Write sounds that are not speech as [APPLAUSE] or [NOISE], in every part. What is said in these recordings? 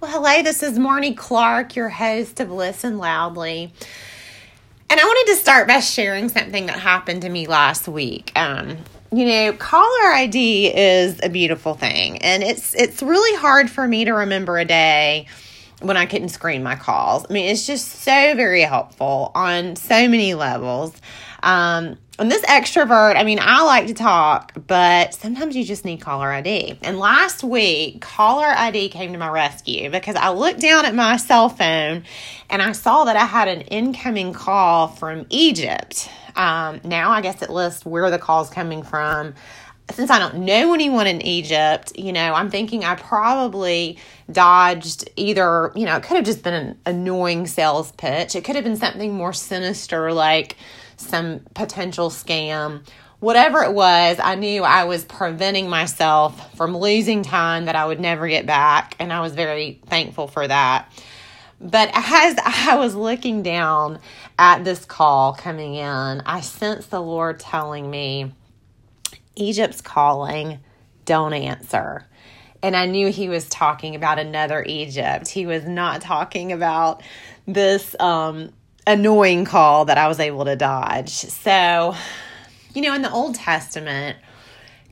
Well, hello, this is Marnie Clark, your host of Listen Loudly. And I wanted to start by sharing something that happened to me last week. Um, you know, caller ID is a beautiful thing, and it's it's really hard for me to remember a day when I couldn't screen my calls. I mean, it's just so very helpful on so many levels. Um, and this extrovert, I mean, I like to talk, but sometimes you just need caller ID. And last week, caller ID came to my rescue because I looked down at my cell phone and I saw that I had an incoming call from Egypt. Um, now I guess it lists where the call's coming from since I don't know anyone in Egypt, you know, I'm thinking I probably dodged either, you know, it could have just been an annoying sales pitch. It could have been something more sinister like some potential scam. Whatever it was, I knew I was preventing myself from losing time that I would never get back. And I was very thankful for that. But as [LAUGHS] I was looking down at this call coming in, I sensed the Lord telling me, Egypt's calling, don't answer. And I knew he was talking about another Egypt. He was not talking about this um, annoying call that I was able to dodge. So, you know, in the Old Testament,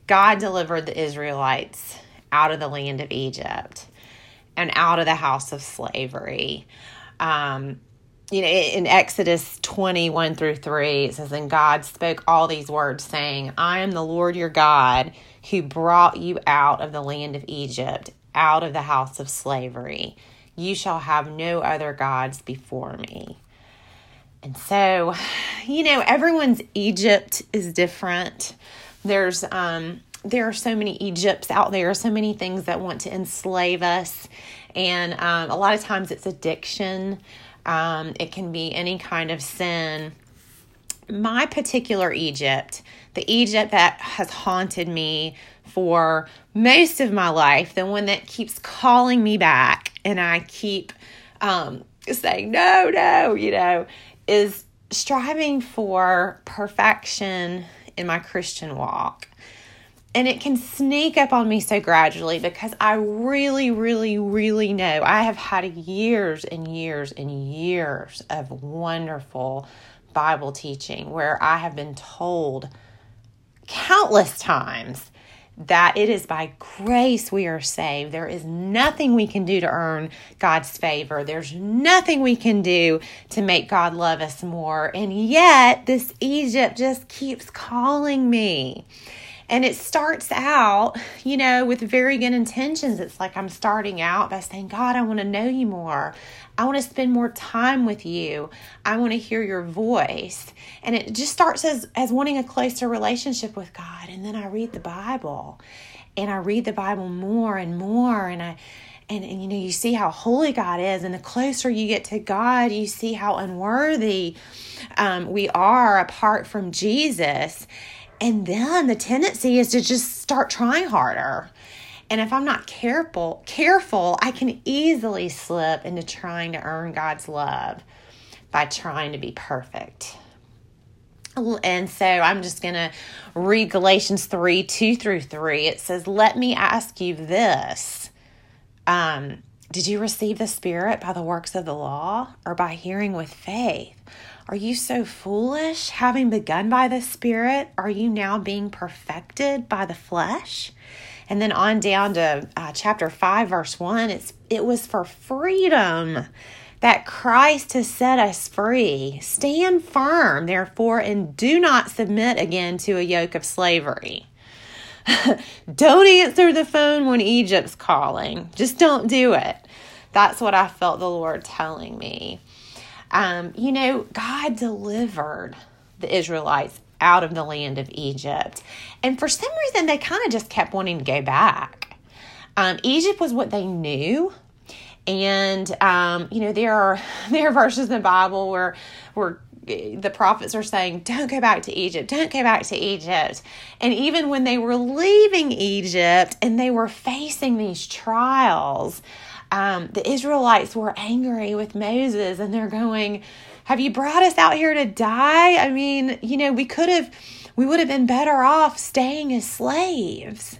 God delivered the Israelites out of the land of Egypt and out of the house of slavery. Um, you know, in Exodus 21 through 3, it says, And God spoke all these words, saying, I am the Lord your God who brought you out of the land of Egypt, out of the house of slavery. You shall have no other gods before me. And so, you know, everyone's Egypt is different. There's um there are so many Egypts out there, so many things that want to enslave us. And um, a lot of times it's addiction, um, it can be any kind of sin. My particular Egypt, the Egypt that has haunted me for most of my life, the one that keeps calling me back, and I keep um, saying, no, no, you know, is striving for perfection in my Christian walk. And it can sneak up on me so gradually because I really, really, really know I have had years and years and years of wonderful Bible teaching where I have been told countless times that it is by grace we are saved. There is nothing we can do to earn God's favor. There's nothing we can do to make God love us more. And yet, this Egypt just keeps calling me. And it starts out, you know, with very good intentions. It's like I'm starting out by saying, God, I want to know you more. I want to spend more time with you. I want to hear your voice. And it just starts as, as wanting a closer relationship with God. And then I read the Bible and I read the Bible more and more. And I, and, and you know, you see how holy God is. And the closer you get to God, you see how unworthy um, we are apart from Jesus. And then the tendency is to just start trying harder. And if I'm not careful, careful, I can easily slip into trying to earn God's love by trying to be perfect. And so I'm just going to read Galatians 3 2 through 3. It says, Let me ask you this. Um, did you receive the Spirit by the works of the law or by hearing with faith? Are you so foolish? Having begun by the Spirit, are you now being perfected by the flesh? And then on down to uh, chapter 5, verse 1, it's, it was for freedom that Christ has set us free. Stand firm, therefore, and do not submit again to a yoke of slavery. [LAUGHS] don't answer the phone when Egypt's calling. Just don't do it. That's what I felt the Lord telling me. Um, you know, God delivered the Israelites out of the land of Egypt. And for some reason, they kind of just kept wanting to go back. Um, Egypt was what they knew. And um, you know there are [LAUGHS] there are verses in the Bible where where the prophets are saying, "Don't go back to Egypt. Don't go back to Egypt." And even when they were leaving Egypt and they were facing these trials, um, the Israelites were angry with Moses and they're going, Have you brought us out here to die? I mean, you know, we could have, we would have been better off staying as slaves.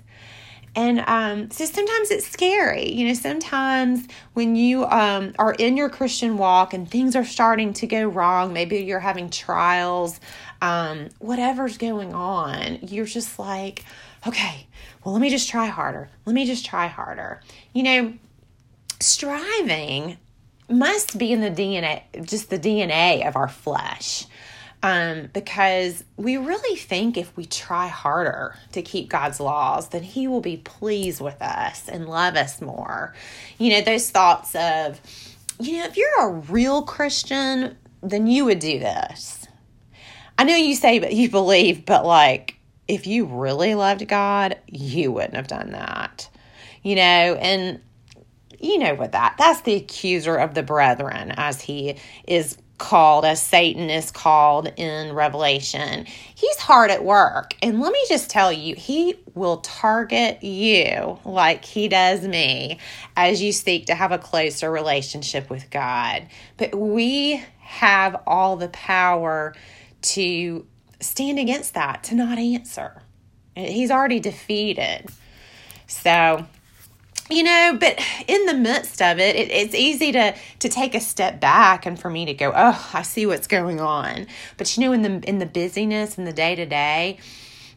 And um, so sometimes it's scary. You know, sometimes when you um, are in your Christian walk and things are starting to go wrong, maybe you're having trials, um, whatever's going on, you're just like, okay, well, let me just try harder. Let me just try harder. You know, striving must be in the DNA, just the DNA of our flesh. Um, because we really think if we try harder to keep God's laws, then He will be pleased with us and love us more. You know, those thoughts of, you know, if you're a real Christian, then you would do this. I know you say but you believe, but like, if you really loved God, you wouldn't have done that. You know, and you know what that that's the accuser of the brethren as he is called as Satan is called in Revelation. He's hard at work. And let me just tell you, he will target you like he does me as you seek to have a closer relationship with God. But we have all the power to stand against that, to not answer. He's already defeated. So you know but in the midst of it, it, it's easy to to take a step back and for me to go oh i see what's going on. But you know in the in the busyness and the day to day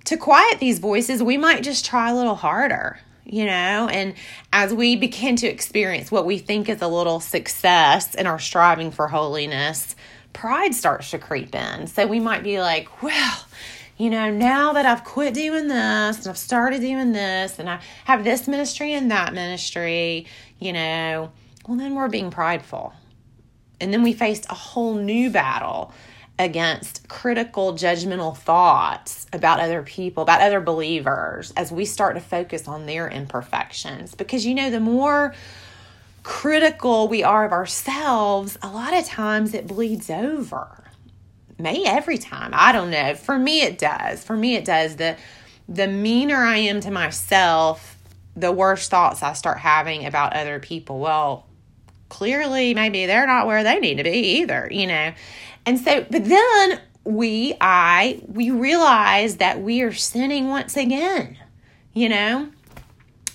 to quiet these voices we might just try a little harder you know? And as we begin to experience what we think is a little success in our striving for holiness pride starts to creep in. So we might be like well you know, now that I've quit doing this and I've started doing this and I have this ministry and that ministry, you know, well, then we're being prideful. And then we faced a whole new battle against critical, judgmental thoughts about other people, about other believers, as we start to focus on their imperfections. Because, you know, the more critical we are of ourselves, a lot of times it bleeds over may every time. I don't know. For me it does. For me it does. The the meaner I am to myself, the worse thoughts I start having about other people. Well, clearly maybe they're not where they need to be either, you know. And so but then we I we realize that we are sinning once again. You know?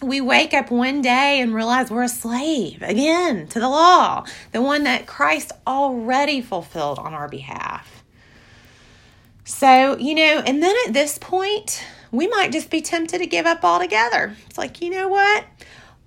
we wake up one day and realize we're a slave again to the law, the one that Christ already fulfilled on our behalf. So, you know, and then at this point, we might just be tempted to give up altogether. It's like, you know what?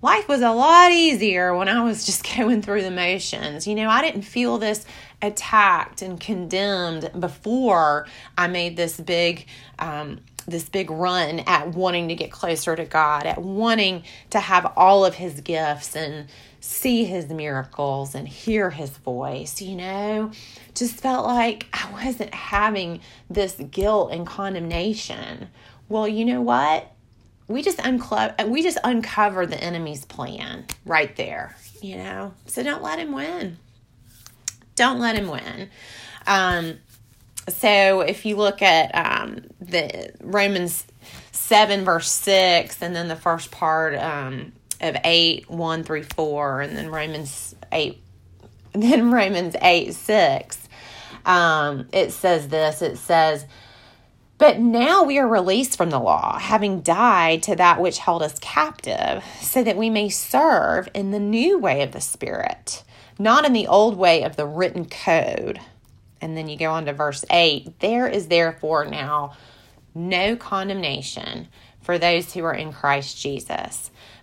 Life was a lot easier when I was just [LAUGHS] going through the motions. You know, I didn't feel this attacked and condemned before I made this big um, this big run at wanting to get closer to God, at wanting to have all of his gifts and see his miracles and hear his voice, you know? Just felt like I wasn't having this guilt and condemnation. Well, you know what? We just unclo- we just uncover the enemy's plan right there, you know? So don't let him win. Don't let him win. Um, so if you look at um, the Romans 7 verse 6 and then the first part um, of 8 1 through 4 and then Romans 8 [LAUGHS] then Romans 8 6 um, it says this it says but now we are released from the law, having died to that which held us captive, so that we may serve in the new way of the Spirit, not in the old way of the written code. And then you go on to verse 8 there is therefore now no condemnation for those who are in Christ Jesus.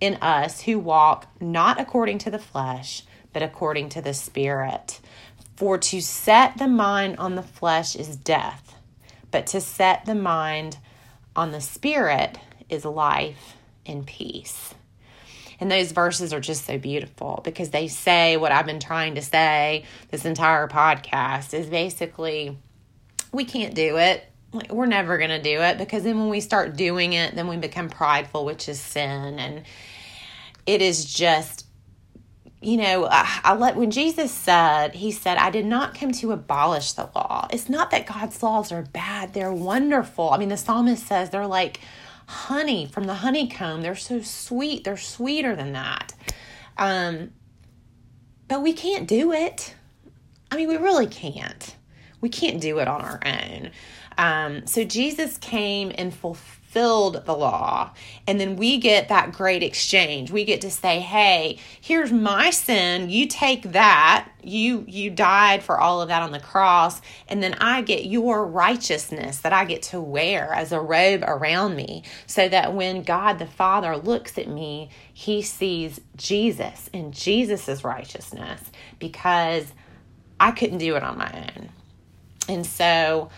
in us who walk not according to the flesh, but according to the Spirit. For to set the mind on the flesh is death, but to set the mind on the Spirit is life and peace. And those verses are just so beautiful because they say what I've been trying to say this entire podcast is basically we can't do it. Like, we're never going to do it because then when we start doing it, then we become prideful, which is sin. And it is just you know, I, I let when Jesus said, He said, I did not come to abolish the law. It's not that God's laws are bad, they're wonderful. I mean, the psalmist says they're like honey from the honeycomb. They're so sweet, they're sweeter than that. Um, but we can't do it. I mean, we really can't. We can't do it on our own. Um, so Jesus came and fulfilled the law. And then we get that great exchange. We get to say, "Hey, here's my sin. You take that. You you died for all of that on the cross, and then I get your righteousness that I get to wear as a robe around me, so that when God the Father looks at me, he sees Jesus and Jesus's righteousness because I couldn't do it on my own." And so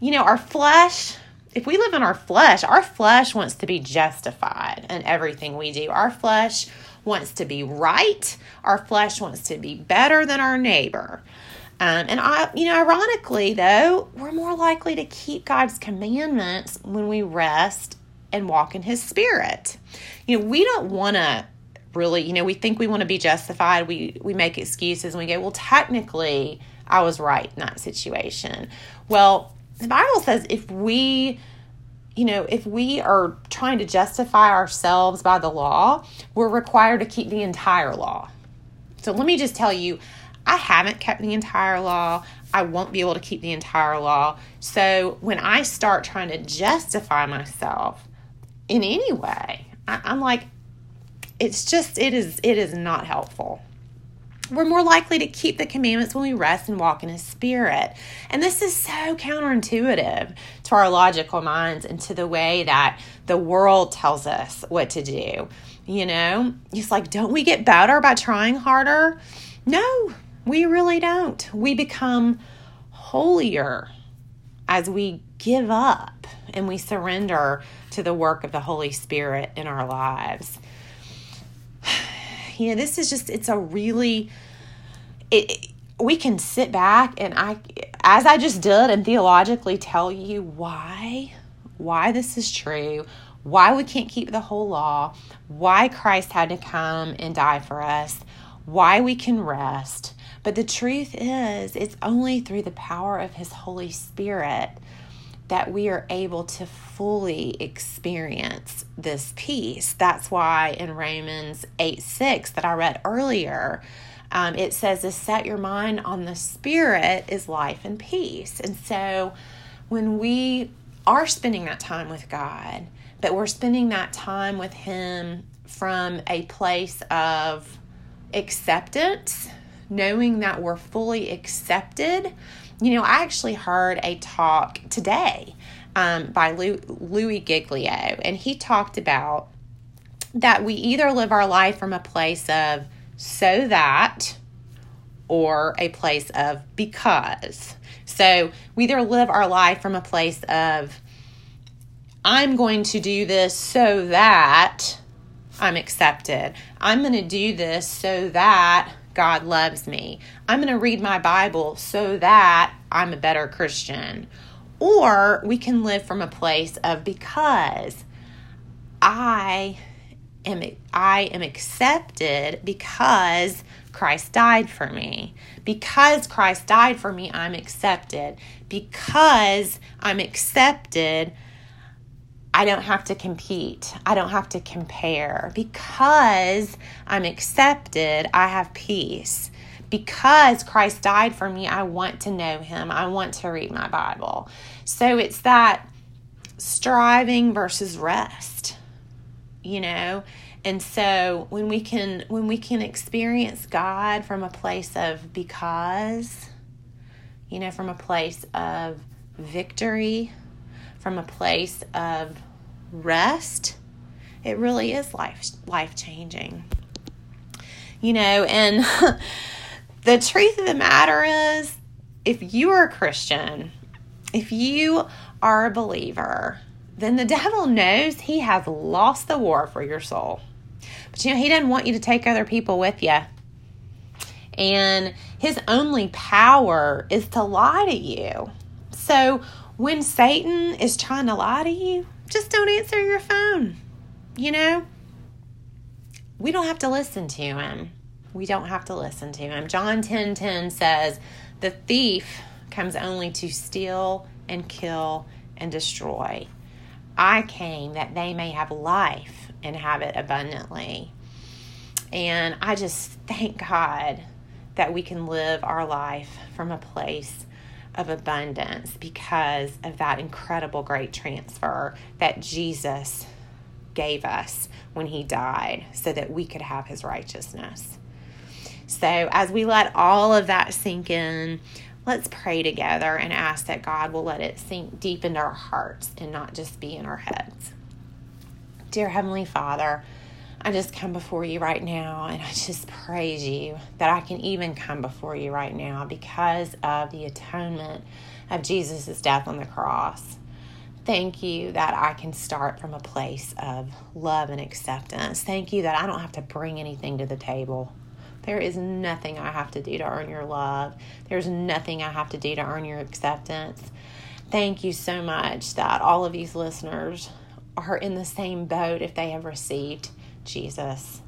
you know, our flesh if we live in our flesh, our flesh wants to be justified in everything we do. Our flesh wants to be right. Our flesh wants to be better than our neighbor. Um, and I, you know, ironically though, we're more likely to keep God's commandments when we rest and walk in His Spirit. You know, we don't want to really, you know, we think we want to be justified. We we make excuses and we go, well, technically, I was right in that situation. Well, the Bible says if we you know, if we are trying to justify ourselves by the law, we're required to keep the entire law. So let me just tell you, I haven't kept the entire law. I won't be able to keep the entire law. So when I start trying to justify myself in any way, I, am like, it's just, it is, it is not helpful we're more likely to keep the commandments when we rest and walk in His Spirit. And this is so counterintuitive to our logical minds and to the way that the world tells us what to do. You know, it's like, don't we get better by trying harder? No, we really don't. We become holier as we give up and we surrender to the work of the Holy Spirit in our lives [SIGHS] you know, this is just, it's a really, it, we can sit back and I, as I just did, and theologically tell you why, why this is true, why we can't keep the whole law, why Christ had to come and die for us, why we can rest. But the truth is, it's only through the power of His Holy Spirit that we are able to fully experience this peace. That's why in Romans 8 6 that I read earlier, um, it says to set your mind on the Spirit is life and peace. And so when we are spending that time with God, but we're spending that time with Him from a place of acceptance, knowing that we're fully accepted you know, I actually heard a talk today um, by Lou, Louis Giglio, and he talked about that we either live our life from a place of so that or a place of because. So we either live our life from a place of I'm going to do this so that I'm accepted. I'm going to do this so that God loves me. I'm going to read my Bible so that I'm a better Christian. Or we can live from a place of because I am I am accepted because Christ died for me. Because Christ died for me, I'm accepted. Because I'm accepted, I don't have to compete. I don't have to compare. Because I'm accepted, I have peace. Because Christ died for me, I want to know him. I want to read my Bible. So it's that striving versus rest. You know? And so when we can when we can experience God from a place of because you know from a place of victory from a place of rest, it really is life life changing. You know, and [LAUGHS] the truth of the matter is if you are a Christian, if you are a believer, then the devil knows he has lost the war for your soul. But you know, he doesn't want you to take other people with you. And his only power is to lie to you. So when Satan is trying to lie to you, just don't answer your phone. You know? we don't have to listen to him. We don't have to listen to him. John 10 10 says, The thief comes only to steal and kill and destroy. I came that they may have life and have it abundantly. And I just thank God that we can live our life from a place of abundance because of that incredible great transfer that Jesus gave us when he died so that we could have his righteousness. So, as we let all of that sink in, let's pray together and ask that God will let it sink deep into our hearts and not just be in our heads. Dear Heavenly Father, I just come before you right now and I just praise you that I can even come before you right now because of the atonement of Jesus' death on the cross. Thank you that I can start from a place of love and acceptance. Thank you that I don't have to bring anything to the table. There is nothing I have to do to earn your love. There's nothing I have to do to earn your acceptance. Thank you so much that all of these listeners are in the same boat if they have received Jesus.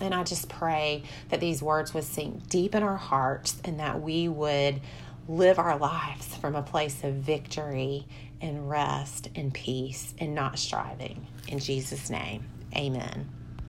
And I just pray that these words would sink deep in our hearts and that we would live our lives from a place of victory and rest and peace and not striving. In Jesus' name, amen.